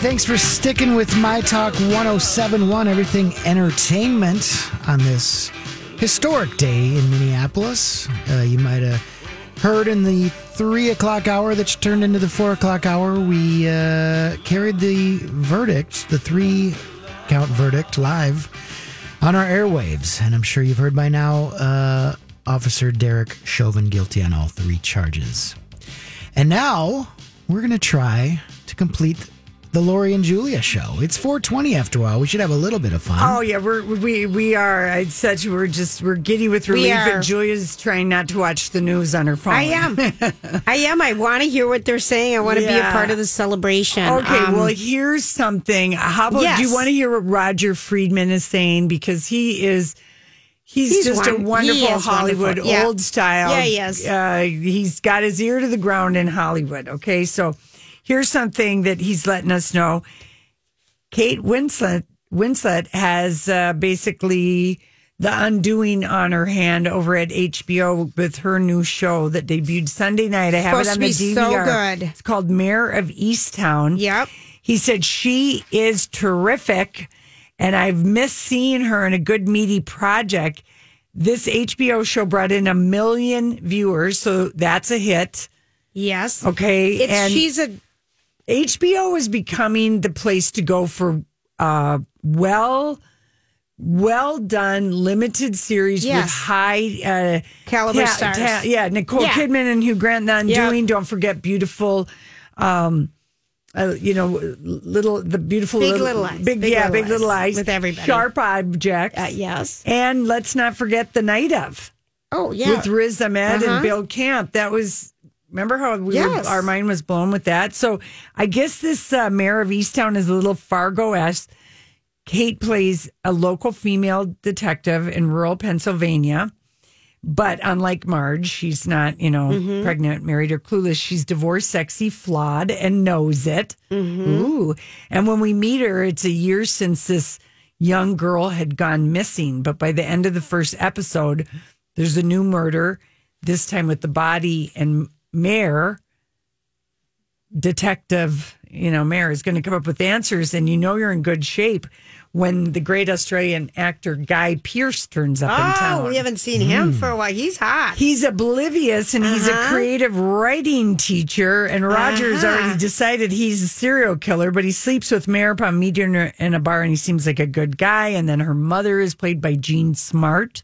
Thanks for sticking with My Talk 1071, Everything Entertainment, on this historic day in Minneapolis. Uh, you might have heard in the three o'clock hour that turned into the four o'clock hour, we uh, carried the verdict, the three count verdict, live on our airwaves. And I'm sure you've heard by now uh, Officer Derek Chauvin guilty on all three charges. And now we're going to try to complete the Lori and Julia show. It's 420 after a while. We should have a little bit of fun. Oh yeah, we're we we are. I'd such we're just we're giddy with relief. And Julia's trying not to watch the news on her phone. I am. I am. I want to hear what they're saying. I want to be a part of the celebration. Okay, Um, well, here's something. How about do you want to hear what Roger Friedman is saying because he is he's, He's just a one- he wonderful Hollywood wonderful. Yeah. old style. Yeah, he. Uh, he's got his ear to the ground in Hollywood. Okay, so here's something that he's letting us know. Kate Winslet Winslet has uh, basically the undoing on her hand over at HBO with her new show that debuted Sunday night. I have it on the so DVR. good. It's called Mare of Easttown. Yep. He said she is terrific, and I've missed seeing her in a good meaty project. This HBO show brought in a million viewers, so that's a hit. yes. Okay, It's and she's a HBO is becoming the place to go for uh, well, well done limited series with high uh, Caliber stars. yeah, Nicole Yeah. Kidman and Hugh Grant. The. Undoing. Don't forget beautiful. Um, uh, you know, little the beautiful Big Little Lies. big, Big yeah, Little big Lies little eyes with everybody. sharp objects. uh, yes. and let's not forget the night of Oh yeah. with Riz Ahmed Uh-huh. and Bill Camp. That was remember how we Yes. were, our mind was blown with that. So I guess this uh, Mare of Easttown is a little Fargo esque. Kate plays a local female detective in rural Pennsylvania. But unlike Marge, she's not, you know, Mm-hmm. pregnant, married, or clueless. She's divorced, sexy, flawed, and knows it. Mm-hmm. Ooh. And when we meet her, it's a year since this young girl had gone missing. But by the end of the first episode, there's a new murder, this time with the body, and Mare, detective, you know, Mare is going to come up with answers. And you know you're in good shape when the great Australian actor Guy Pearce turns up in town. Oh, we haven't seen him for a while. He's hot. He's oblivious and he's a Uh-huh. creative writing teacher. And Roger's Uh-huh. already decided he's a serial killer, but he sleeps with Mare upon meeting her in a bar and he seems like a good guy. And then her mother is played by Jean Smart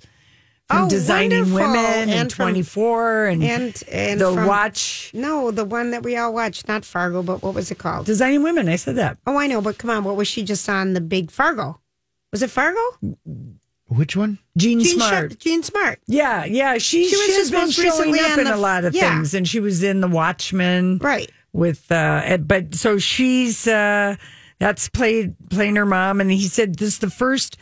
Oh, Designing wonderful. Women and, And from- 24 and, and and The from- Watch. No, the one that we all watched, not Fargo, but what was it called? Designing Women, I said that. Oh, I know, but come on, what was she just on the big Fargo? Was it Fargo? Which one? Jean, Jean Smart. Sh- Jean Smart. yeah, yeah. She, She was she's just been most showing up in the- a lot of yeah. things. And she was in The Watchmen. Right. with uh but so she's uh that's played playing her mom and he said this is the first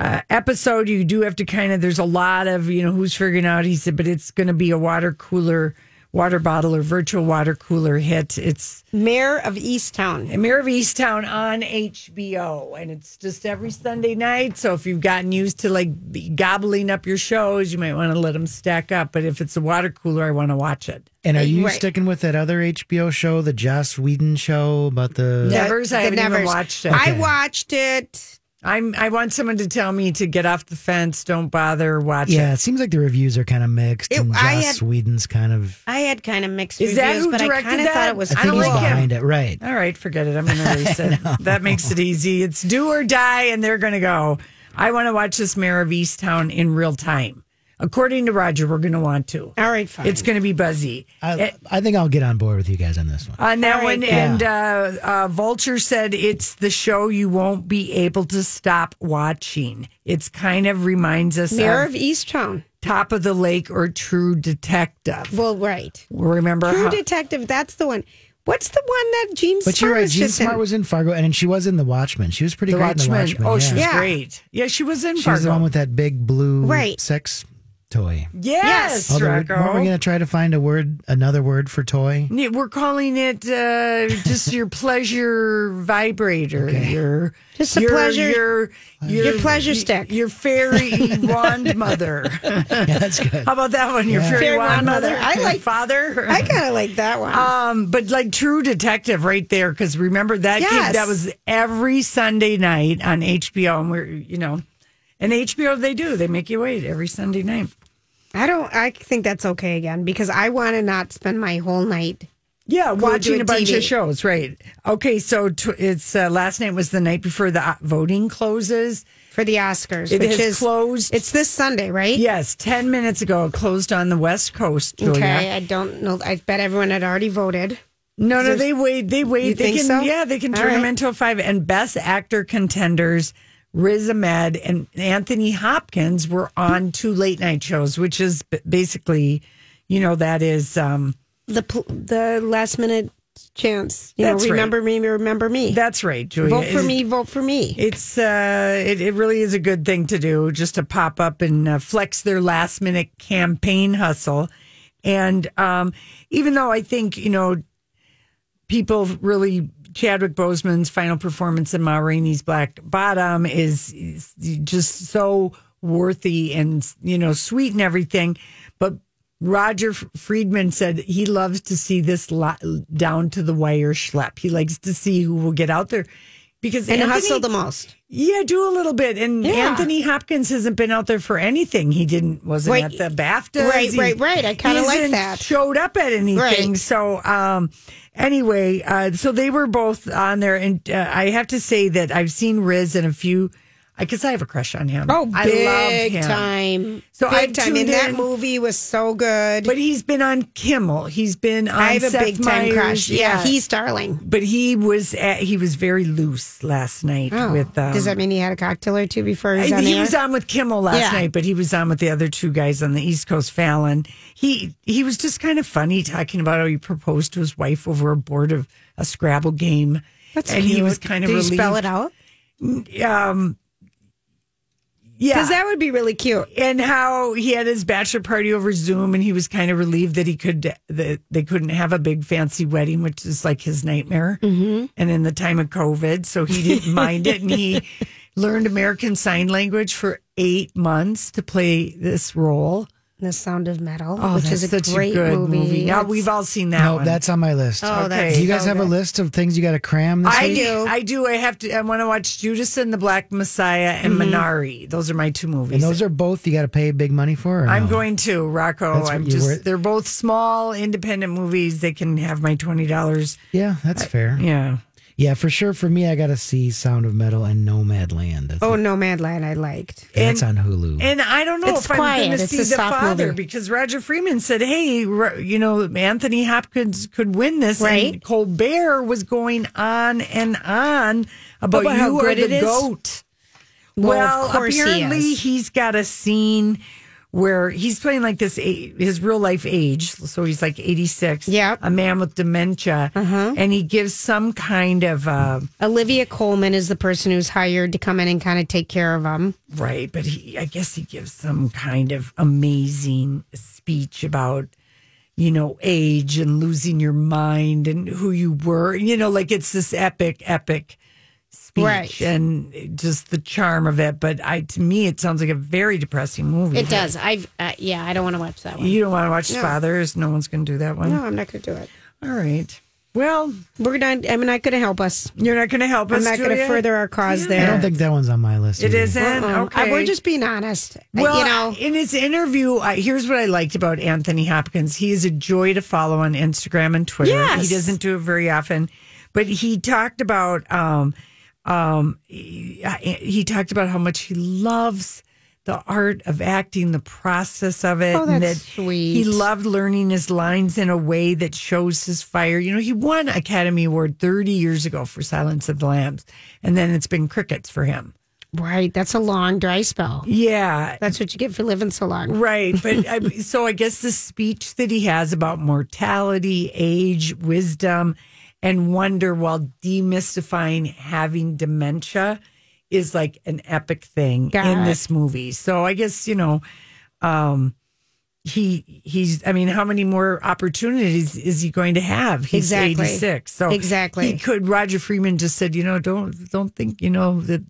uh, episode you do have to kind of there's a lot of you know who's figuring out he said but it's going to be a water cooler water bottle or virtual water cooler hit it's Mare of Easttown. Mare of Easttown on HBO and it's just every Sunday night so if you've gotten used to like be gobbling up your shows you might want to let them stack up but if it's a water cooler I want to watch it And are you Right. sticking with that other HBO show, the Joss Whedon show about the? Nevers, I The haven't even watched it. I watched it I'm. I want someone to tell me to get off the fence. Don't bother watching. Yeah, it seems like the reviews are kind of mixed, It- and Joss I had- Whedon's kind of. I had kind of mixed Is that reviews, who but I directed kind of that? thought it was I I think don't he's like him. behind it, right? All right, forget it. I'm going to erase it. That makes it easy. It's do or die, and they're going to go. I want to watch this Mare of Easttown in real time. According to Roger, we're going to want to. All right, fine. It's going to be buzzy. I, I think I'll get on board with you guys on this one. on that All right, one. yeah. And uh, uh, Vulture said it's the show you won't be able to stop watching. It's kind of reminds us Mare of of Easttown. Top of the Lake or True Detective. Well, right. Remember True how, Detective. That's the one. What's the one that Jean But Smart you're right. was Jean Smart in? was in Fargo, and she was in The Watchmen. She was pretty the great in The Watchmen? Watchmen. Oh, yeah. she was Yeah. great. Yeah, she was in Fargo. She was the Fargo. one with that big blue Right. sex toy. yes, Although, Rocco. weren't we going to try to find a word, another word for toy? Yeah, We're calling it uh, just your pleasure vibrator. Your Just a your, pleasure- Your, your, Your pleasure stick. Your fairy wand mother. Yeah, that's good. How about that one? Your Yeah. fairy, Fairy wand wand mother. mother. I like- father. I kind of like that one. Um, but like True Detective, right there, because remember that Yes. came, that was every Sunday night on HBO, and we're you know, and HBO they do they make you wait every Sunday night. I don't. I think that's okay again because I want to not spend my whole night. Yeah, watching a bunch TV. of shows, right? Okay, so t- it's uh, last night was the night before the uh, voting closes. for the Oscars, It which has is closed. It's this Sunday, right? Yes, ten minutes ago it closed on the West Coast. Julia. Okay. I don't know. I bet everyone had already voted. No, no, they wait. They wait. They can, so? yeah, they can All turn them right. into a five. And best actor contenders, Riz Ahmed and Anthony Hopkins were on two late night shows, which is basically, you know, that is um The the last minute chance. You know, right. remember me, remember me. that's right, Julia. vote for me, vote for me. It's uh, it, it really is a good thing to do, just to pop up and uh, flex their last minute campaign hustle. And um, even though I think you know, people really Chadwick Boseman's final performance in Ma Rainey's Black Bottom is, is just so worthy and you know sweet and everything, but. Roger Friedman said he loves to see this down to the wire schlep. He likes to see who will get out there because and Anthony- hustle the most. yeah, do a little bit. And Yeah. Anthony Hopkins hasn't been out there for anything. He didn't wasn't Right. at the BAFTA. Right, right, right. I kinda like that. Showed up at anything. Right. So um anyway, uh so they were both on there and uh, I have to say that I've seen Riz in a few I guess I have a crush on him. Oh, I big love him. time. So big I've time. And tuned that movie was so good. But he's been on Kimmel. He's been on I have a Seth big time crush. Yeah, he's darling. but he was at, he was very loose last night Oh, with um, Does that mean he had a cocktail or two before he was on he was on with Kimmel last Yeah. night, but he was on with the other two guys on the East Coast, Fallon. He he was just kind of funny talking about how he proposed to his wife over a board of a Scrabble game, That's and he was kind of Did relieved. you spell it out? Um, yeah, Because that would be really cute. and how he had his bachelor party over Zoom, and he was kind of relieved that he could that they couldn't have a big fancy wedding, which is like his nightmare. Mm-hmm. And in the time of COVID, so he didn't mind it, and he learned American Sign Language for eight months to play this role. The Sound of Metal, Oh, which that's is a such great a good movie. movie. Now we've all seen that No, one. that's on my list. Oh, that's Do you guys so have a list of things you got to cram this I week? do. I do. I have to. I want to watch Judas and the Black Messiah and mm-hmm. Minari. Those are my two movies. And those are both you got to pay big money for. Or I'm no? going to Rocco. That's I'm just. were- They're both small, independent movies. They can have my twenty dollars. Yeah, that's fair. Yeah. Yeah, for sure. For me, I got to see Sound of Metal and Nomadland. That's, Oh, Nomadland, I liked. that's and- on Hulu. And I don't know It's if I'm going to see the father movie. because Roger Friedman said, "Hey, you know, Anthony Hopkins could win this." Right. And Colbert was going on and on about, About how you are good the it is? goat. Well, Well, of course he apparently is. he's got a scene where he's playing like this his real life age, so he's like eighty six. yeah a man with dementia, and he gives some kind of. Uh, Olivia Colman is the person who's hired to come in and kind of take care of him. Right, but he, I guess he gives some kind of amazing speech about, you know, age and losing your mind and who you were. You know, like it's this epic, epic speech Right. and just the charm of it. But I, to me, it sounds like a very depressing movie. It does. I've uh, yeah. I don't want to watch that one. You don't want to watch No. Fathers. No one's going to do that one. No, I'm not going to do it. All right. Well, We're not. I'm not going to help us. you're not going to help us. I'm us. not going to further our cause I there. I don't think that one's on my list. It either. isn't. Uh-uh. Okay. I- we're just being honest. I- Well, you know, in his interview, I, here's what I liked about Anthony Hopkins. He is a joy to follow on Instagram and Twitter. Yes. He doesn't do it very often, but he talked about um, um, he, he talked about how much he loves the art of acting, the process of it. Oh, and that's that sweet. He loved learning his lines in a way that shows his fire. You know, he won Academy Award 30 years ago for Silence of the Lambs, and then it's been crickets for him. right? That's a long dry spell. Yeah, That's what you get for living so long. Right. But I, so I guess the speech that he has about mortality, age, wisdom, and wonder while demystifying having dementia is like an epic thing in Got this movie. So I guess, you know, um, he he's I mean, how many more opportunities is he going to have? He's Exactly. 86. So Exactly. he could Roger Friedman just said, you know, don't don't think, you know, that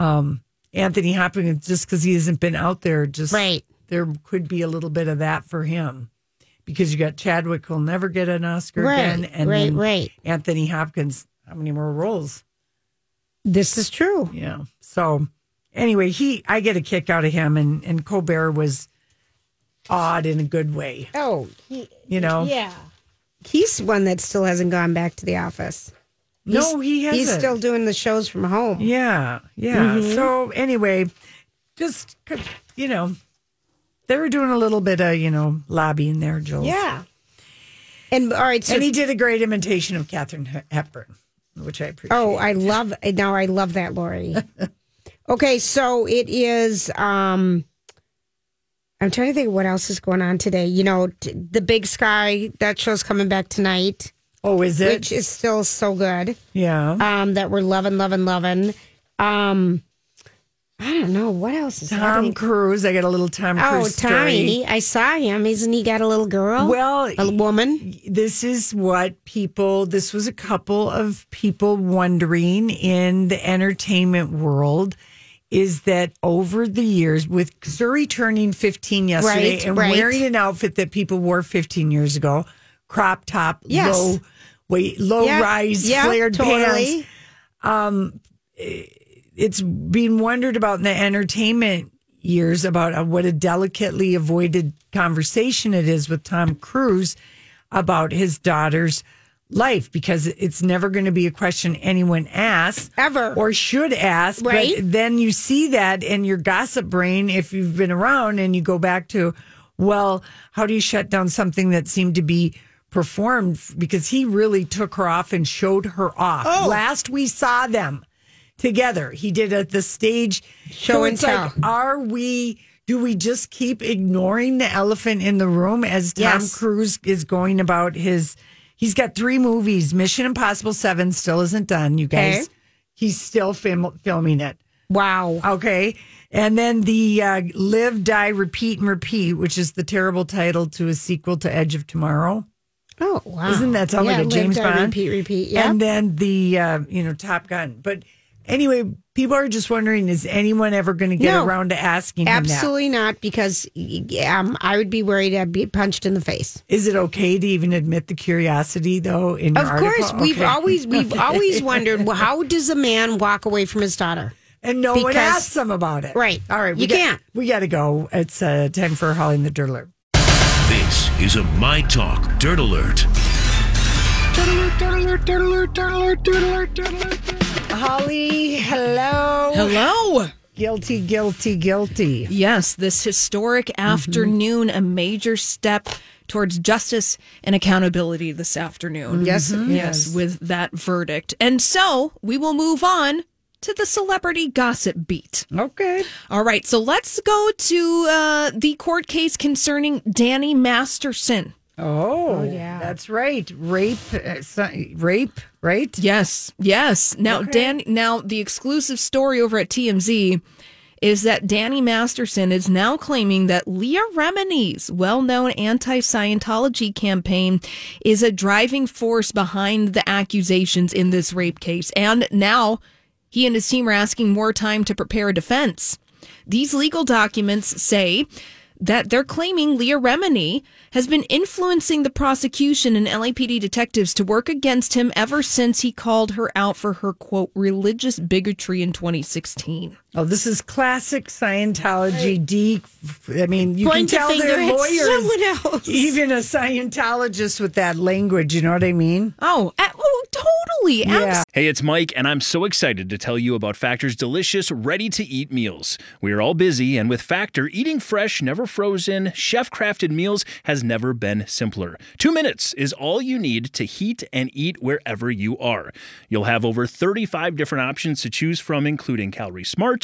um Anthony Hopkins just because he hasn't been out there just Right. there could be a little bit of that for him because you got Chadwick who'll never get an Oscar Right, again and right, then right. Anthony Hopkins how many more roles This is true. yeah so anyway he I get a kick out of him and and Colbert was odd in a good way Oh, he, you know yeah. He's one that still hasn't gone back to the office. no he hasn't He's still doing the shows from home. yeah yeah mm-hmm. so anyway just you know they were doing a little bit of you know lobbying there Jules Yeah. And all right, so and he did a great imitation of Katharine Hepburn which I appreciate Oh, I love now. I love that, Lori. okay, so it is. um I'm trying to think what else is going on today. You know, t- the Big Sky that show's coming back tonight, oh is it which is still so good. yeah Um, that we're loving, loving, loving. Um, I don't know what else is Tom happening. Cruise. I got a little Tom Oh, Cruise story. Tommy! I saw him. Isn't he got a little girl? Well, a woman. this is what people. This was a couple of people wondering in the entertainment world. Is that over the years with Suri turning 15 yesterday Right, and right. wearing an outfit that people wore 15 years ago, crop top, Yes. low wait, low Yeah, rise, yeah, flared totally. pants. Um, it's been wondered about in the entertainment years about uh, what a delicately avoided conversation it is with Tom Cruise about his daughter's life because it's never going to be a question anyone asks Ever. or should ask Right. but then you see that in your gossip brain if you've been around and you go back to well how do you shut down something that seemed to be performed because he really took her off and showed her off Oh. last we saw them together. He did at the stage Show So and it's like, are we? Do we just keep ignoring the elephant in the room as Tom Yes. Cruise is going about his? He's got three movies. Mission Impossible Seven still isn't done. You guys, Okay. he's still film, filming it. Wow. Okay. And then the uh, Live, Die, Repeat, and Repeat, which is the terrible title to a sequel to Edge of Tomorrow. Oh wow! Isn't that sound yeah, like a James live, die, Bond? Repeat, repeat. Yeah. And then the uh, you know Top Gun. But anyway, people are just wondering: is anyone ever going to get No. around to asking him that? Absolutely not, because um, I would be worried I'd be punched in the face. Is it okay to even admit the curiosity though? In your Of course, article? we've Okay. always we've always wondered well, how does a man walk away from his daughter? and no one because- asks them about it. Right. All right. We You got- can't. We got to go. It's uh, time for hauling the dirt alert. This is a My Talk dirt alert. Dirt alert. Dirt alert. Dirt alert. Dirt alert. Dirt Alert. Holly, hello. Hello. Guilty, guilty, guilty. Yes, this historic mm-hmm. afternoon, a major step towards justice and accountability this afternoon. Mm-hmm. Yes, it mm-hmm. Yes, is. with that verdict. And so we will move on to the celebrity gossip beat. Okay. All right, so let's go to uh, the court case concerning Danny Masterson. Oh, yeah. That's right. Rape, uh, rape, right? Yes, yes. Now, Dan. Now, the exclusive story over at TMZ is that Danny Masterson is now claiming that Leah Remini's well-known anti-Scientology campaign is a driving force behind the accusations in this rape case, and now he and his team are asking more time to prepare a defense. These legal documents say that they're claiming Leah Remini has been influencing the prosecution and LAPD detectives to work against him ever since he called her out for her quote religious bigotry in 2016. Oh, this is classic Scientology. D. I mean, you Point can tell finger they're lawyers. someone else. Even a Scientologist with that language. You know what I mean? Oh, a- oh totally. Yeah. Hey, it's Mike, and I'm so excited to tell you about Factor's delicious, ready to eat meals. We are all busy, and with Factor, eating fresh, never frozen, chef crafted meals has never been simpler. Two minutes is all you need to heat and eat wherever you are. You'll have over 35 different options to choose from, including Calorie Smart,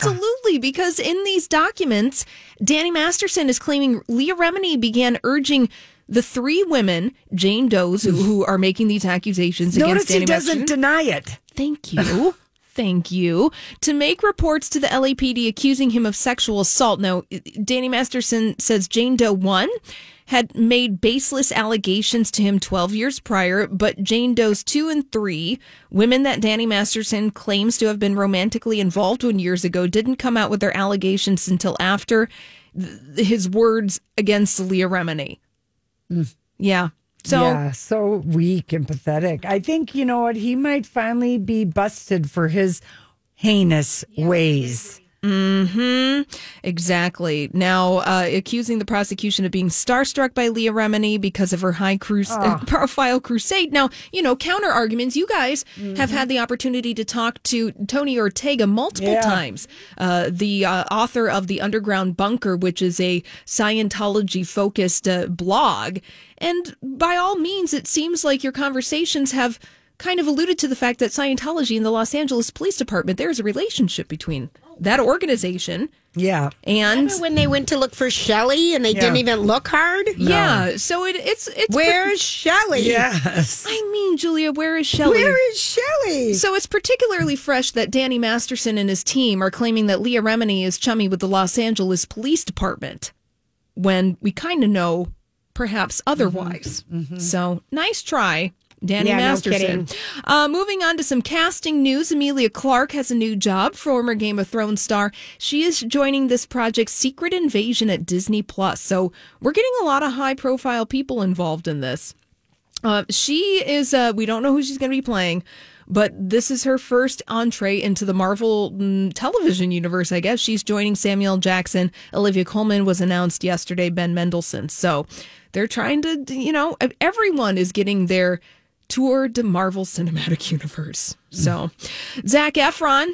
Absolutely, because in these documents, Danny Masterson is claiming Leah Remini began urging the three women, Jane Does, who, who are making these accusations Notice against Danny he doesn't Masterson. deny it. Thank you. Thank you. To make reports to the LAPD accusing him of sexual assault. Now, Danny Masterson says Jane Doe 1 had made baseless allegations to him 12 years prior, but Jane Doe's 2 and 3, women that Danny Masterson claims to have been romantically involved with years ago, didn't come out with their allegations until after th- his words against Leah Remini. Mm. Yeah. So yeah, so weak and pathetic. I think you know what he might finally be busted for his heinous ways. Hmm. Exactly. Now, uh, accusing the prosecution of being starstruck by Leah Remini because of her high crus- uh, profile crusade. Now, you know, counter arguments. You guys have had the opportunity to talk to Tony Ortega multiple Yeah. times, uh, the uh, author of the Underground Bunker, which is a Scientology focused uh, blog. And by all means, it seems like your conversations have kind of alluded to the fact that Scientology and the Los Angeles Police Department, there's a relationship between that organization Yeah, and Remember when they went to look for Shelly and they Yeah. didn't even look hard? yeah. So it, it's it's Where's Shelly? yes. I mean, Julia, where is Shelly? Where is Shelly? so it's particularly fresh that Danny Masterson and his team are claiming that Leah Remini is chummy with the Los Angeles Police Department, when we kind of know perhaps otherwise. Mm-hmm. Mm-hmm. So nice try. Danny Yeah, Masterson. kidding. uh, moving on to some casting news. Emilia Clarke has a new job, former Game of Thrones star. She is joining this project, Secret Invasion, at Disney Plus. So we're getting a lot of high profile people involved in this. Uh, she is, uh, we don't know who she's going to be playing, but this is her first entree into the Marvel mm, television universe, I guess. She's joining Samuel Jackson. Olivia Colman was announced yesterday, Ben Mendelsohn. So they're trying to, you know, everyone is getting their tour to Marvel Cinematic Universe. So Zac Efron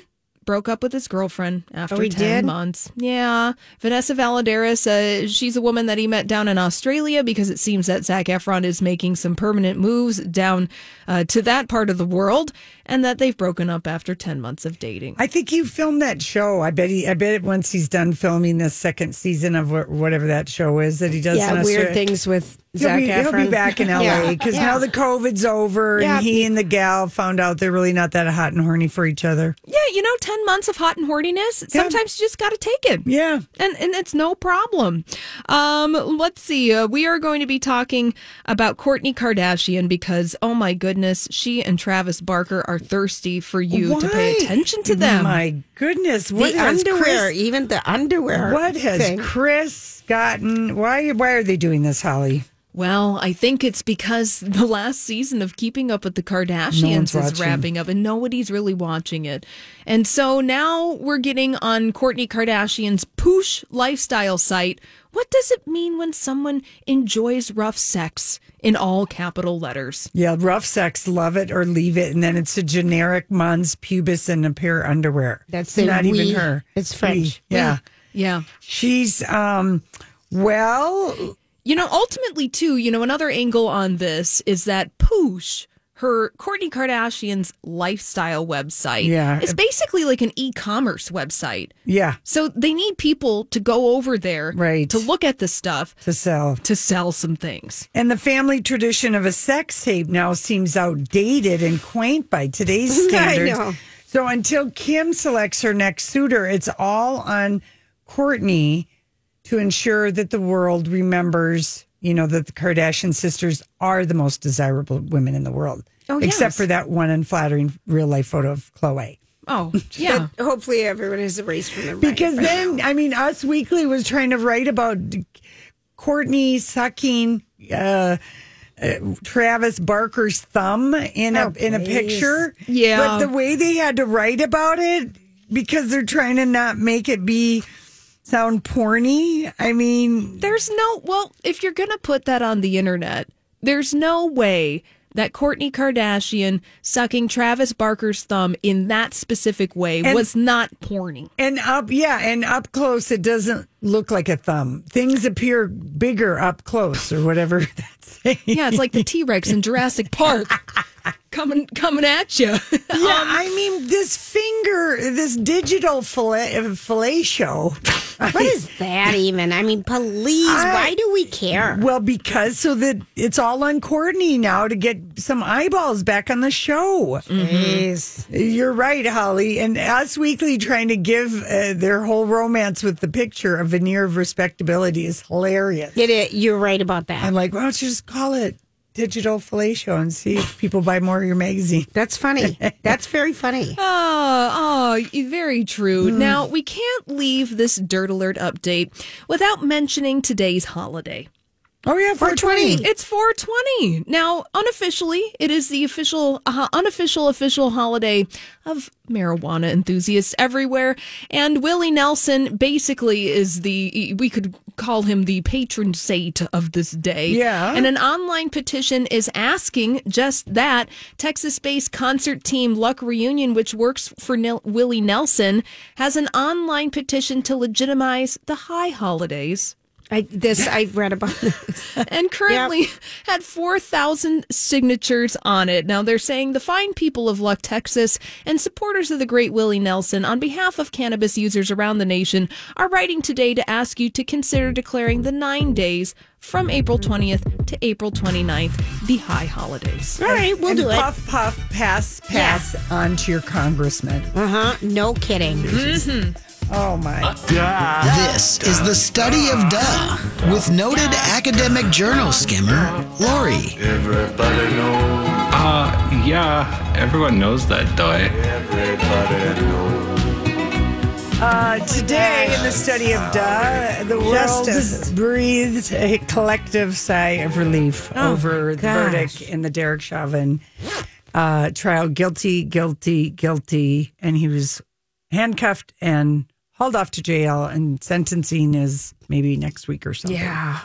broke up with his girlfriend after Oh, 10 did? months. Yeah. Vanessa Valladares, uh, she's a woman that he met down in Australia because it seems that Zac Efron is making some permanent moves down uh, to that part of the world and that they've broken up after 10 months of dating. I think you filmed that show. I bet he. I bet it once he's done filming the second season of whatever that show is that he does. yeah, weird Australia. things with He'll Zac be, he'll be back in LA Yeah, because yeah. now the COVID's over Yeah. and he and the gal found out they're really not that hot and horny for each other. yeah, you know, 10 months of hot and horniness, sometimes you just got to take it. Yeah. and and it's no problem. Um, let's see. Uh, we are going to be talking about Kourtney Kardashian because oh my goodness, she and Travis Barker are thirsty for you to pay attention to them. My goodness, The what has underwear, Chris, even the underwear. what has thing. Chris gotten? Why? Why are they doing this, Holly? Well, I think it's because the last season of Keeping Up with the Kardashians is watching. wrapping up and nobody's really watching it. And so now we're getting on Kourtney Kardashian's Poosh lifestyle site. What does it mean when someone enjoys rough sex in all capital letters? Yeah, rough sex, love it or leave it, and then it's a generic mons pubis and a pair of underwear. That's It's the not even her. It's French. We. Yeah. Yeah. she's um. Well, You know, ultimately, too, you know, another angle on this is that Poosh, her Kourtney Kardashian's lifestyle website, Yeah. is basically like an e commerce website. yeah, So they need people to go over there Right. to look at the stuff to sell. to sell some things. And the family tradition of a sex tape now seems outdated and quaint by today's standards. know. So until Kim selects her next suitor, it's all on Kourtney to ensure that the world remembers, you know, that the Kardashian sisters are the most desirable women in the world. Oh, Except yes. for that one unflattering real life photo of Khloe. Oh, yeah. Hopefully, everyone has erased from their mind. Because then, I mean, Us Weekly was trying to write about Kourtney sucking uh, uh, Travis Barker's thumb in a Oh, in a picture. Yeah. but the way they had to write about it because they're trying to not make it be sound porny. I mean, There's no, well, if you're going to put that on the internet, there's no way that Kourtney Kardashian sucking Travis Barker's thumb in that specific way And- was not porny. and up, yeah, and up close, it doesn't look like a thumb. Things appear bigger up close, or whatever that's saying. Yeah, it's like the T Rex in Jurassic Park coming coming at you. Yeah, I mean, this finger, this digital fillet, fellatio. what is that even? I mean, please, I- why do we care? Well, because so that it's all on Kourtney now to get some eyeballs back on the show. Please. You're right, Holly. And Us Weekly trying to give uh, their whole romance with the picture a veneer of respectability is hilarious. It, it, you're right about that. I'm like, why don't you just call it digital fellatio and see if people buy more of your magazine? That's funny. That's very funny. Oh, oh, very true. Hmm. Now, we can't leave this Dirt Alert update without mentioning today's holiday. Oh yeah, 420. It's 420. Now, unofficially, it is the official, uh, unofficial, official holiday of marijuana enthusiasts everywhere. And Willie Nelson basically is the, we could call him the patron saint of this day. Yeah. And an online petition is asking just that. Texas based concert team Luck Reunion, which works for Nil- Willie Nelson, has an online petition to legitimize the high holidays I, this I've read about. This. and currently had 4,000 signatures on it. Now they're saying the fine people of Luck, Texas, and supporters of the great Willie Nelson, on behalf of cannabis users around the nation, are writing today to ask you to consider declaring the nine days from April 20th to April 29th the high holidays. All right, we'll and do it. puff, puff, pass, pass on to your congressman. Uh huh. No kidding. Oh my. This is the study of duh with noted academic journal skimmer Lori. Uh, yeah, everyone knows that, though. Uh, today, in the study of duh, the world Justice. breathed a collective sigh of relief Oh, over the verdict in the Derek Chauvin uh, trial. Guilty, guilty, guilty, and he was handcuffed and hauled off to jail. And sentencing is maybe next week or something. Yeah.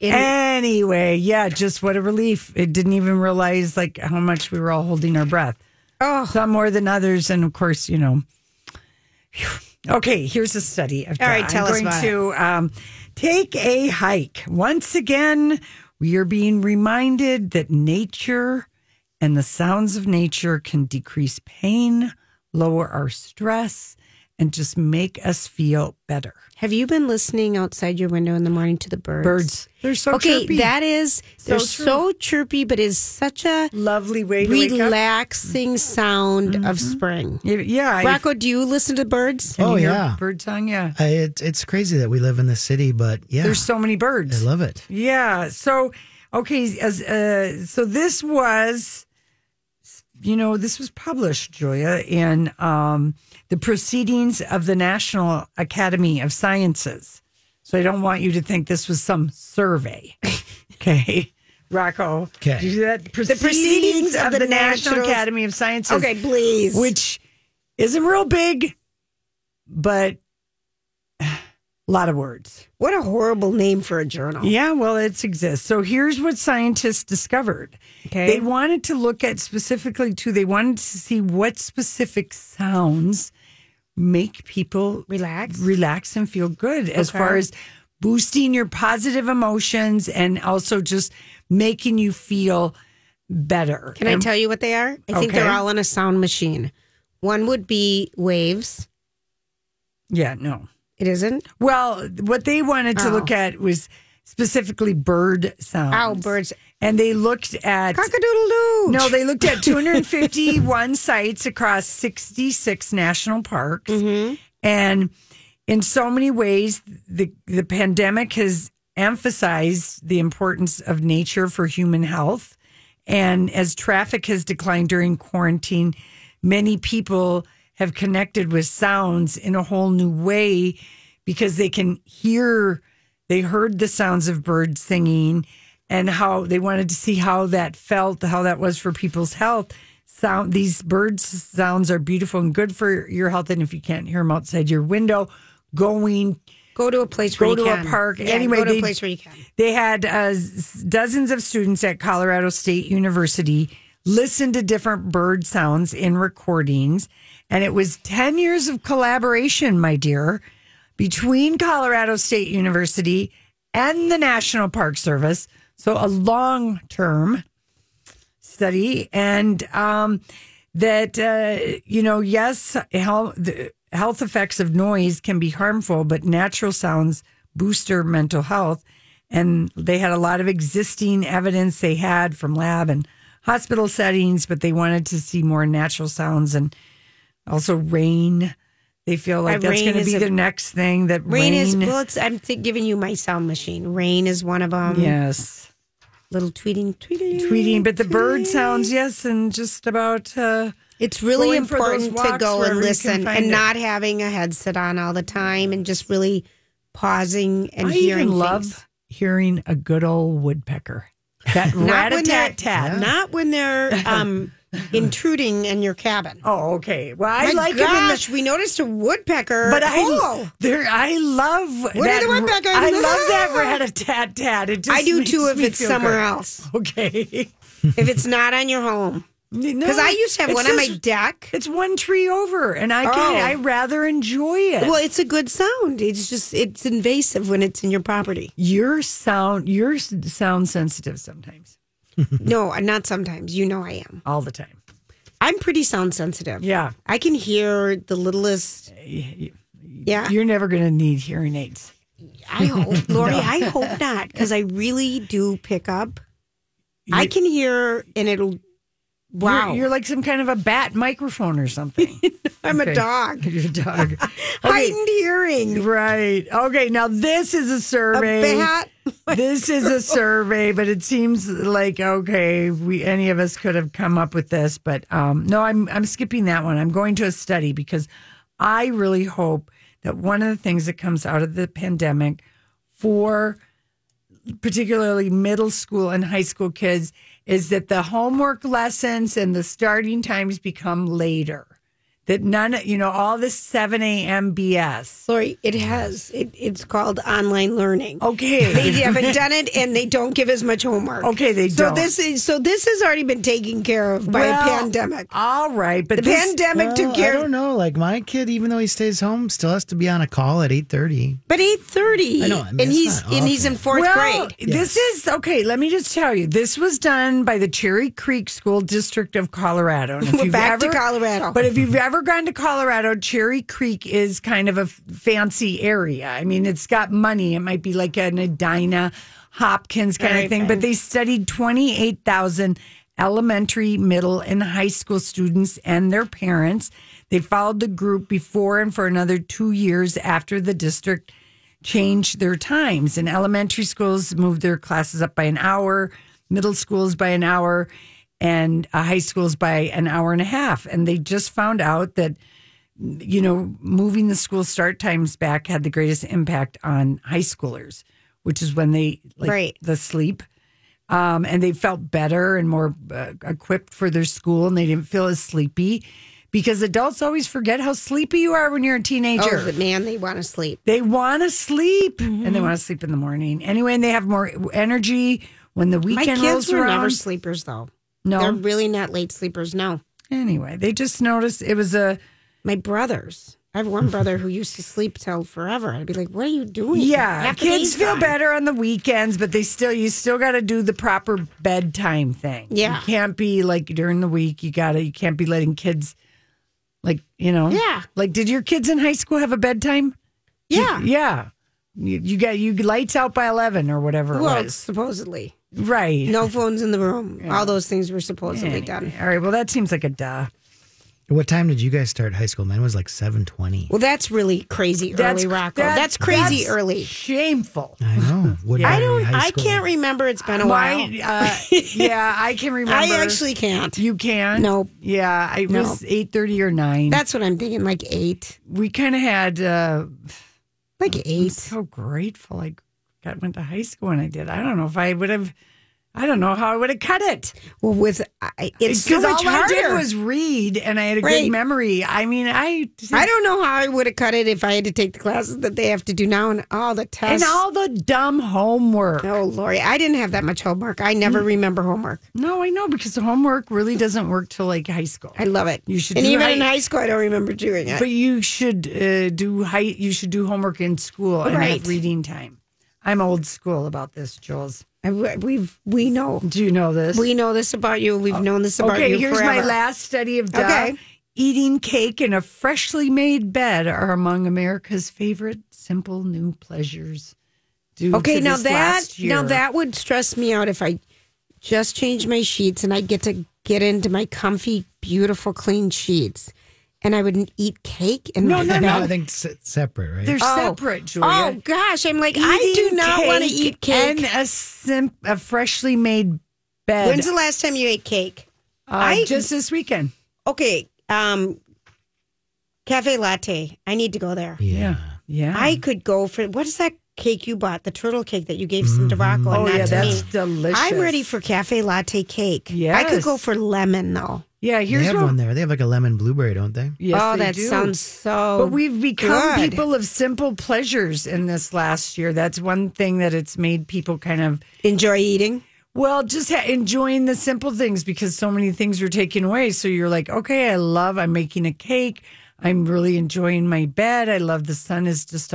It- Anyway, yeah, just what a relief. It didn't even realize like how much we were all holding our breath. oh, Some more than others, and of course, you know. Okay, here's a study. Of All right, tell I'm us going about to um, take a hike. Once again, we are being reminded that nature and the sounds of nature can decrease pain, lower our stress, and just make us feel better. have you been listening outside your window in the morning to the birds? Birds, they're so okay, chirpy. that is they're true. so chirpy, but is such a lovely way to wake up. relaxing sound of spring. Yeah, I- Rocco, do you listen to birds? can Oh, you yeah. bird song. Yeah, I, it's it's crazy that we live in the city, but yeah, there's so many birds. I love it. Yeah. So okay, as uh, so this was, you know, this was published, Julia, in um, the Proceedings of the National Academy of Sciences. So I don't want you to think this was some survey. Okay. Rocco. Okay. Did you do that? Proceedings, Proceedings of, of the, the National Academy of Sciences. Okay, please. Which isn't real big, but a lot of words. What a horrible name for a journal. Yeah, well, it exists. So here's what scientists discovered. Okay. They wanted to look at specifically too, they wanted to see what specific sounds make people Relax. relax and feel good as far as boosting your positive emotions and also just making you feel better. Can I tell you what they are? I think they're all in a sound machine. One would be waves. Yeah, no. It isn't? Well, what they wanted to Oh. look at was specifically bird sounds. Oh, birds. And they looked at Cock-a-doodle-doo. No, they looked at 251 sites across 66 national parks. Mm-hmm. And in so many ways, the, the pandemic has emphasized the importance of nature for human health. And as traffic has declined during quarantine, many people have connected with sounds in a whole new way because they can hear, they heard the sounds of birds singing and how they wanted to see how that felt, how that was for people's health. Sound these birds sounds are beautiful and good for your health. And if you can't hear them outside your window, going Go to a place where Go you to a can. park. Yeah, Anyway, go to they- a place where you can. they had uh, dozens of students at Colorado State University listen to different bird sounds in recordings. And it was 10 years of collaboration, my dear, between Colorado State University and the National Park Service. So a long term study. And um, that, uh, you know, yes, health, the health effects of noise can be harmful, but natural sounds boost our mental health. And they had a lot of existing evidence they had from lab and hospital settings, but they wanted to see more natural sounds and also rain. They feel like Uh, that's going to be a- the next thing that Rain, rain, is, well, it's, I'm th- giving you my sound machine. Rain is one of them. yes, Little tweeting, tweeting. tweeting, but the bird sounds, yes, and just about. Uh, It's really Going for those important to go and listen and it. not having a headset on all the time and just really pausing and I hearing even love things. hearing a good old woodpecker. That rat a tat tat. Not when they're um, intruding in your cabin. Oh, okay. Well, I My like them in the gosh, we noticed a woodpecker. But I, oh, there, I love Where that. did the woodpecker I love that rat a tat tat. It just I do too if it's somewhere good. else. Okay, If it's not on your home. Because I used to have one on my deck. It's one tree over, and I can. Oh. I rather enjoy it. Well, it's a good sound. It's just it's invasive when it's in your property. your sound, you're sound sensitive sometimes, no, not sometimes. You know I am. all the time. I'm pretty sound sensitive. Yeah, I can hear the littlest. Eh, yeah, you're never going to need hearing aids. I hope, Lori. I hope not, because I really do pick up. I can hear, and it'll. Wow, You're, you're like some kind of a bat microphone or something. I'm Okay. a dog. You're a dog. Okay. Heightened hearing. Right. Okay. Now this is a A survey. bat. this is a survey, but it seems like okay, we any of us could have come up with this, but um, no, I'm I'm skipping that one. I'm going to a study because I really hope that one of the things that comes out of the pandemic for particularly middle school and high school kids is that the homework lessons and the starting times become later. That none, you know, all this 7 a.m. BS. Lori, it has. It, it's called online learning. Okay. They haven't done it, and they don't give as much homework. Okay, they so don't. this is so this has already been taken care of by Well, a pandemic. All right, but The this, pandemic Well, took care I don't know. Like my kid, even though he stays home, still has to be on a call at eight thirty. But eight thirty. I know, I mean, and he's and he's in fourth well, grade. this is okay. Let me just tell you, this was done by the Cherry Creek School District of Colorado. And if We're you've back to Colorado. But if you've ever gone to Colorado, Cherry Creek is kind of a fancy area. I mean, it's got money. It might be like an Edina Hopkins kind of thing. But they studied twenty eight thousand elementary, middle, and high school students and their parents. They followed the group before and for another two years after the district changed their times. And elementary schools moved their classes up by an hour, middle schools by an hour, and uh, high schools by an hour and a half. And they just found out that, you know, moving the school start times back had the greatest impact on high schoolers, which is when they like Right. the sleep um, and they felt better and more uh, equipped for their school, and they didn't feel as sleepy. Because adults always forget how sleepy you are when you're a teenager. Oh, but man, they want to sleep. They want to sleep Mm-hmm. and they want to sleep in the morning. Anyway, and they have more energy when the My weekend kids rolls were around. never sleepers, though. No. They're really not late sleepers. No, Anyway, they just noticed it was a my brothers. I have one brother who used to sleep till forever. I'd be like, "What are you doing?" yeah. Half Kids feel gone. better on the weekends, but they still you still got to do the proper bedtime thing. Yeah. you can't be like during the week. You got to you can't be letting kids like you know Yeah. like did your kids in high school have a bedtime? Yeah. Yeah. You, you got you lights out by eleven or whatever it Well, was. supposedly, Right. no phones in the room. All those things were supposedly done. All right. Well, that seems like a duh. What time did you guys start high school? Mine was like seven twenty. Well, that's really crazy early, Rocco. that- that's crazy that's early. Shameful. I know. What I don't. I can't remember. It's been a while. Uh, yeah, I can remember. I actually can't. You can? Nope. Yeah, it No. was eight thirty or nine. That's what I'm thinking. Like eight. we kind of had. Uh, Like I'm eight. so grateful. I got went to high school and I did. I don't know if I would have. I don't know how I would have cut it. Well, with I, it's Because all harder. I did was read, and I had a Right. good memory. I mean, I I don't know how I would have cut it if I had to take the classes that they have to do now and all the tests and all the dumb homework. oh, Lori, I didn't have that much homework. I never remember homework. No, I know because the homework really doesn't work till like high school. I love it. You should and even high- in high school, I don't remember doing it. But you should uh, do high. You should do homework in school and Right. have reading time. I'm old school about this, Jules. I, we've we know Do you know this? we know this about you. We've oh. known this about okay, you Okay, here's my last study of duh. Okay. Eating cake in a freshly made bed are among America's favorite simple new pleasures. Okay, now this that now that would stress me out if I just changed my sheets and I get to get into my comfy, beautiful, clean sheets, and I wouldn't eat cake. And No, no, No, no. I think it's separate, right? they're Oh. separate, Julia. Oh gosh, I'm like I do not want to eat cake. and a sim- a freshly made bed. When's the last time you ate cake? uh, I- just this weekend. Okay, um, cafe latte. I need to go there. yeah. Yeah. I could go for what is that cake you bought? The turtle cake that you gave some to Rocco and Oh not yeah, that's me. delicious. I'm ready for cafe latte cake. Yeah, I could go for lemon though. Yeah, They here's have what. one there. They have like a lemon blueberry, don't they? Yes, oh, they that do. sounds so. But we've become good. people of simple pleasures in this last year. That's one thing that it's made people kind of enjoy eating. well, just ha- enjoying the simple things because so many things were taken away. So you're like, okay, I love. I'm making a cake. I'm really enjoying my bed. I love the sun is just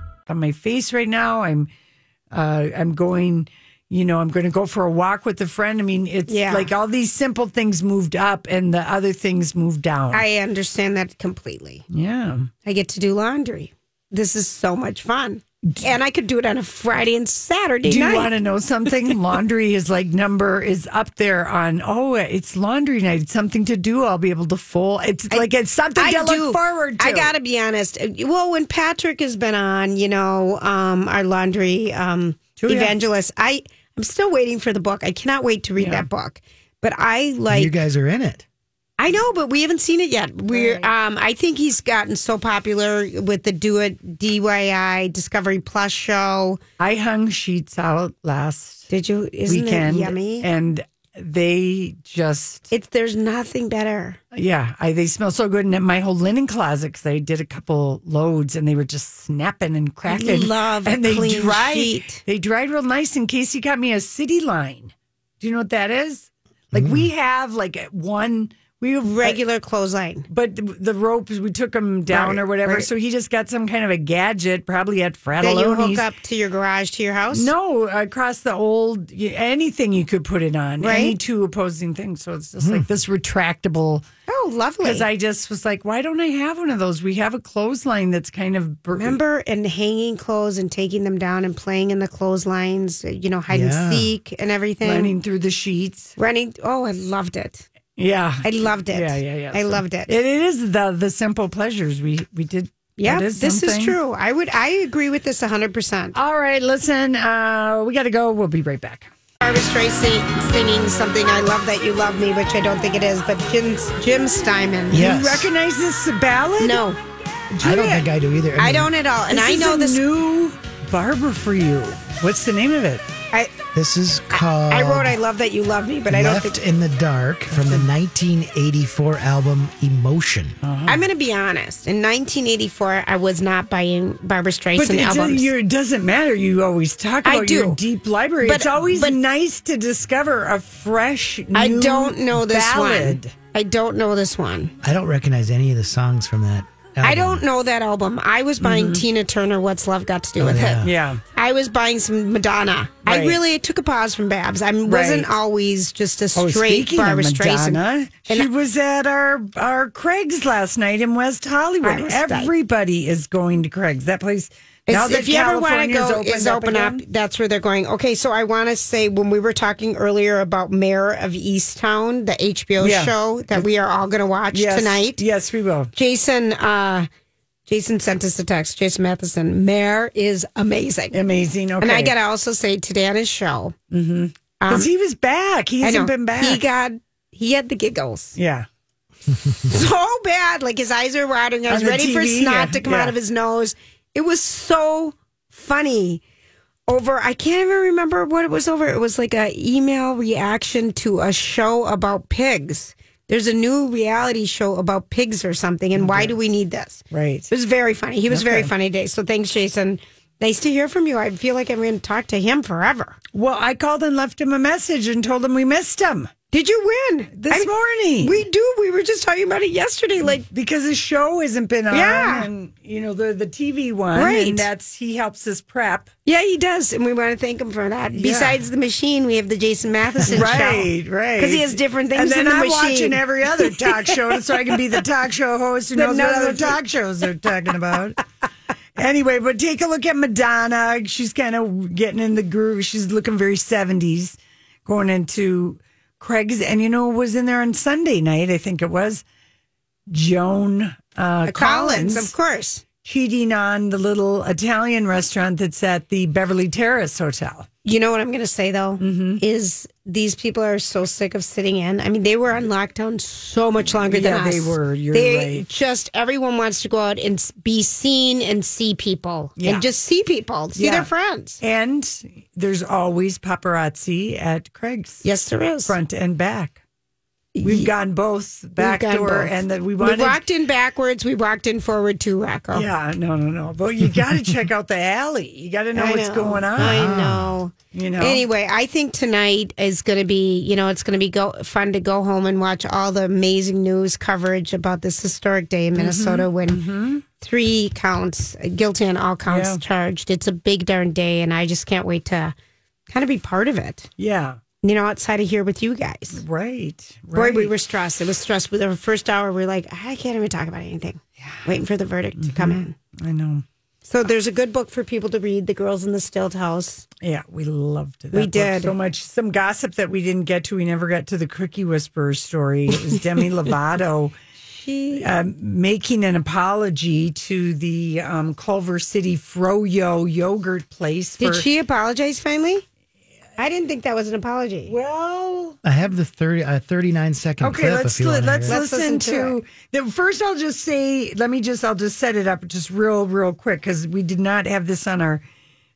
On my face right now. I'm uh, I'm going. You know, I'm going to go for a walk with a friend. I mean, it's Yeah. like all these simple things moved up and the other things moved down. I understand that completely. yeah. I get to do laundry. This is so much fun. And I could do it on a Friday and Saturday Do you want to know something? laundry is like number is up there on. Oh, it's laundry night. It's something to do. I'll be able to fold. It's like it's something to look forward to. I got to be honest. Well, when Patrick has been on, you know, um, our laundry um, evangelist, I I'm still waiting for the book. I cannot wait to read Yeah. that book. But I like you guys are in it. I know, but we haven't seen it yet. We're um I think he's gotten so popular with the Do It DIY Discovery Plus show. I hung sheets out last Did you isn't weekend, it yummy? and they just It's there's nothing better. Yeah, I, they smell so good. And my whole linen closet, 'cause they did a couple loads and they were just snapping and cracking. love and they dried. sheet. They dried real nice. And Casey got me a city line. Do you know what that is? Like we have like one. We have Regular clothesline. but the, the ropes we took them down Right, or whatever. right. So he just got some kind of a gadget, probably at That you Fratallone's. hook up to your garage to your house? No, across the old anything you could put it on. Right. Any two opposing things. So it's just like hmm. this retractable. Oh, Oh, lovely. Because I just was like, why don't I have one of those? We have a clothesline that's kind of bur- Remember and hanging clothes and taking them down and playing in the clotheslines, uh, you know, hide Yeah. and seek and everything. running through the sheets. Running. Oh, I loved it. Yeah, I loved it. Yeah, yeah, yeah. I So loved it. It is the the simple pleasures we we did. Yeah, that is this is true. I would. I agree with this 100%. All right, listen, uh, we got to go. We'll be right back. Barbra Streisand singing something I love that you love me, which I don't think it is, but Jim, Jim Steinman. Yes. You recognize this ballad? No, I don't think I do either. I mean, don't at all. And This I is know a this. new Barbra for you. What's the name of it? I, This is called I wrote I love that you love me, but I don't Left think. in the Dark from the 1984 album Emotion. Uh-huh. I'm going to be honest. In 1984, I was not buying Barbra But Streisand it, albums. you- it doesn't matter. You always talk I about do. your deep library. But- it's always but- nice to discover a fresh. New I don't know this ballad. one. I don't know this one. I don't recognize any of the songs from that album. I don't know that album. I was buying mm-hmm. Tina Turner. What's love got to do Oh, with yeah. it? Yeah. I was buying some Madonna. I really took a pause from Babs. I wasn't Right. always just a Oh, straight speaking Barbra of Streisand. Madonna, she was at our our Craig's last night in West Hollywood. Everybody is going to Craig's. That place It's- if you ever want to go, is open up. again. That's where they're going. Okay, so I want to say when we were talking earlier about Mare of Easttown, the HBO Yeah. show that we are all going to watch Yes, tonight. Yes, we will. Jason, uh, Jason sent us a text. Jason Matheson, Mayor is amazing. Amazing. Okay, And I got to also say today on his show, because um, he was back. He hasn't been back. He got he had the giggles yeah. so bad. Like his eyes are watering. I was ready for TV, snot yeah, to come yeah. out of his nose. It was so funny. Over, I can't even remember what it was over. It was like a email reaction to a show about pigs. There's a new reality show about pigs or something, and why do we need this? Right. It was very funny. He was very funny today. So thanks, Jason. Nice to hear from you. I feel like I'm going to talk to him forever. Well, I called and left him a message and told him we missed him Did you win this I- morning. We do. We were just talking about it yesterday. Like, because his show hasn't been on, Yeah. and you know the the TV one, Right. And that's he helps us prep. yeah, he does, and we want to thank him for that. Besides the machine, we have the Jason Matheson show. Right, right. Because he has different things And then in the I'm machine. watching every other talk show, so I can be the talk show host who That knows what other talk shows they're talking about. anyway, but take a look at Madonna. She's kind of getting in the groove. She's looking very 70s, going into Craig's. And you know, was in there on Sunday night, I think it was Joan uh, Collins, Collins, of course. cheating on the little Italian restaurant that's at the Beverly Terrace Hotel. You know what I'm going to say though Mm-hmm. is these people are so sick of sitting in. I mean, they were on lockdown so much longer than Yeah, us. they were. You're they right. just everyone wants to go out and be seen and see people Yeah. and just see people, see Yeah. their friends. And there's always paparazzi at Craig's. Yes, there is. Front and back. We've gone both back gone door both. and that we We wanted. walked in backwards. We walked in forward too, Rocco. yeah, no, no, no. But you got to check out the alley. You got to know I what's know. going on. I know. You know. Anyway, I think tonight is going to be, you know, it's going to be go, fun to go home and watch all the amazing news coverage about this historic day in mm-hmm. Minnesota when mm-hmm. three counts, guilty on all counts Yeah. charged. It's a big darn day, and I just can't wait to kind of be part of it. Yeah. You know, outside of here with you guys. Right. Boy, right. we were stressed. It was stressed. With the first hour, we are like, I can't even talk about anything. Yeah. Waiting for the verdict to come in. I know. So there's a good book for people to read, The Girls in the Stilt House. Yeah, we loved it. We did. so much. Some gossip that we didn't get to. We never got to the Cookie Whisperer story. It was Demi Lovato She um, making an apology to the um, Culver City Froyo yogurt place. Did she apologize finally? I didn't think that was an apology. Well, I have the 30, uh, 39 second okay. clip Let's if you li- want let's, to hear. Let's listen, listen to. to the, first, I'll just say. Let me just. I'll just set it up just real, real quick because we did not have this on our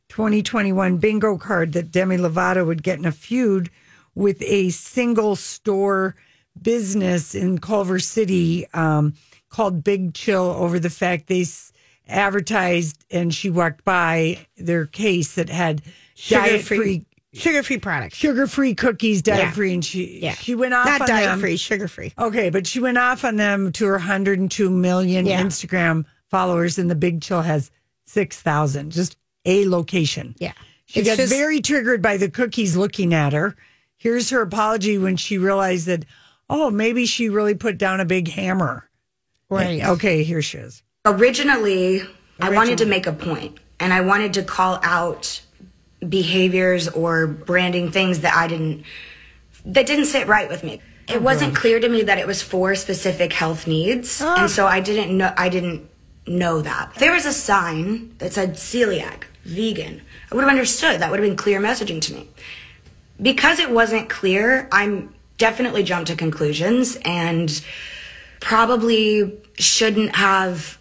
2021 bingo card that Demi Lovato would get in a feud with a single store business in Culver City um, called Big Chill over the fact they advertised and she walked by their case that had diet free sugar free products. sugar free cookies, diet Yeah. free, and she Yeah. she went off Not on diet them. free, sugar free. Okay, but she went off on them to her 102 million Yeah. Instagram followers, and the Big Chill has 6,000. Just a location. Yeah. She It's got just- very triggered by the cookies looking at her. Here's her apology when she realized that oh, maybe she really put down a big hammer. Right. Eh, okay, here she is. Originally, I wanted to make a point and I wanted to call out behaviors or branding things that I didn't that didn't sit right with me. It wasn't clear to me that it was for specific health needs, ah. and so I didn't know I didn't know that. If there was a sign that said celiac, vegan, I would have understood. That would have been clear messaging to me. Because it wasn't clear, I'm definitely jumped to conclusions and probably shouldn't have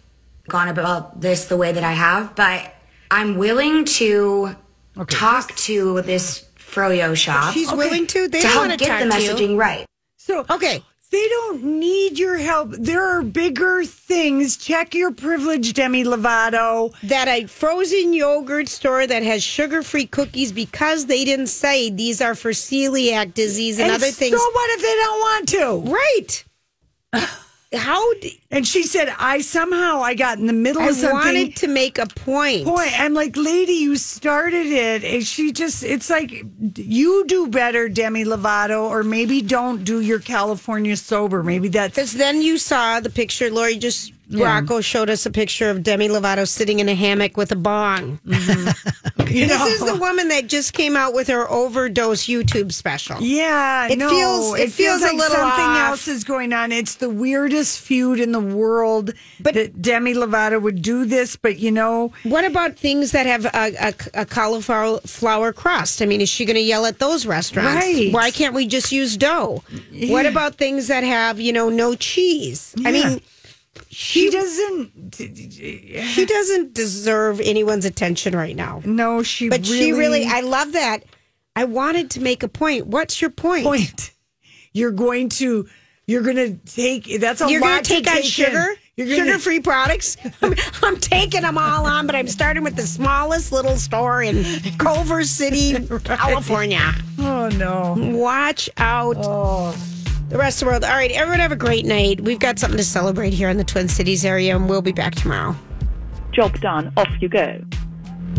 gone about this the way that I have, but I'm willing to talk to this froyo shop. She's willing to? They to don't help wanna get talk the to you. messaging right. So okay, they don't need your help. There are bigger things. Check your privilege, Demi Lovato. That a frozen yogurt store that has sugar-free cookies because they didn't say these are for celiac disease and, And other things. So what if they don't want to? Right. How? d- And she said, "I somehow I got in the middle I of something." wanted to make a point. Point. I'm like, lady, you started it. And she just, it's like, you do better, Demi Lovato, or maybe don't do your California sober. Maybe that's. Because then you saw the picture. Lori just Yeah. Rocco showed us a picture of Demi Lovato sitting in a hammock with a bong. You mm-hmm. this know? is the woman that just came out with her overdose YouTube special. Yeah, It no, feels- it feels a like little something off. else is going on. It's the weirdest feud in the world. But that Demi Lovato would do this, but you know, What about things that have a, a, a cauliflower crust? I mean, is she going to yell at those restaurants? Right. Why can't we just use dough? What about things that have, you know, no cheese? I mean, she doesn't. she doesn't deserve anyone's attention right now. No, she. But she really, really- I love that. I wanted to make a point. What's your point? Point. You're going to. You're going to take. That's a You're going to take on in. sugar, You're gonna- sugar-free products. I'm, I'm taking them all on, but I'm starting with the smallest little store in Culver City, California. Oh no! Watch out. Oh. The rest of the world. All right, everyone have a great night. We've got something to celebrate here in the Twin Cities area, and we'll be back tomorrow. Job done. Off you go.